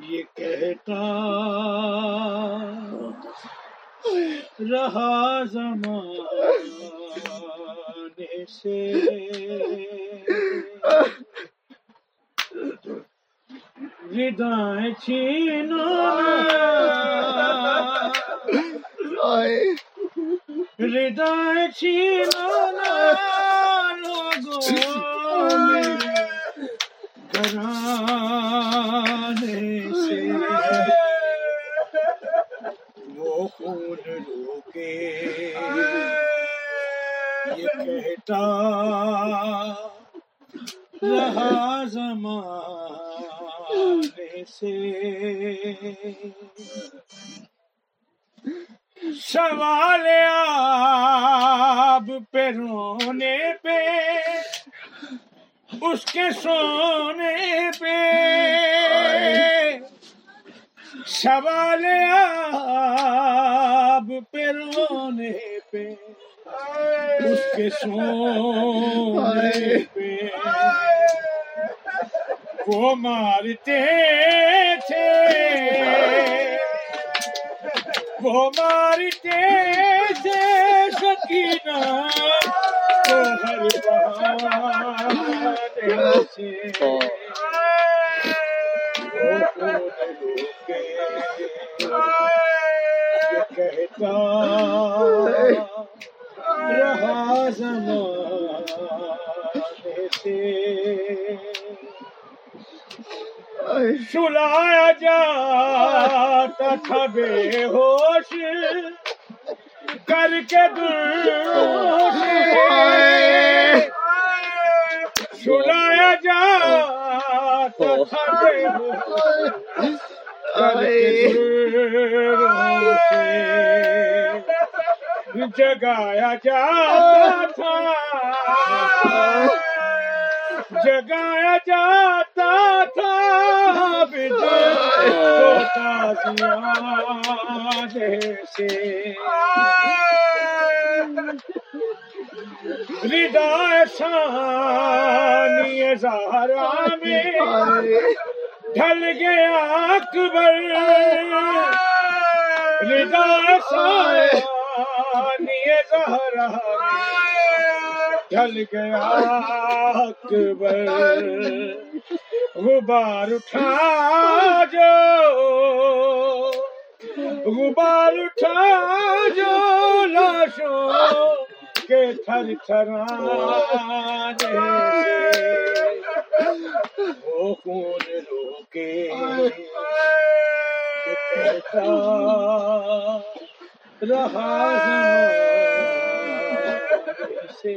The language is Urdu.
یہ کہتا رہا زمانے سے۔ ردائیں چھینا ردائیں چھینا لوگوں گھرانے سے وہ خون روکے یہ کہتا رہا زمانے سے سوال آب پہ رونے پہ اس کے سونے پہ سوال آب پہ رونے پہ، اس کے سونے پہ۔ وہ مارتے تھے۔ وہ مارتے تھے سکینہ کو ہر بہانے سے وہ خون روکے یہ کہتا رہا زمانے سے سلایا جاتا تھا بے ہوش کر کے دوش سلایا جاتا تھا بے ہوش کر کے دوش جگایا جاتا تھا جگایا جاتا تھا سے ردا شانی زہرا میں ڈھل گیا اکبر۔ ردا شانی زہرا میں ڈھل گیا اکبر۔ غبار اٹھا جو۔ غبار اٹھا جو لاشوں۔ کے تھر تھرانے وہ خون روکے رہا سے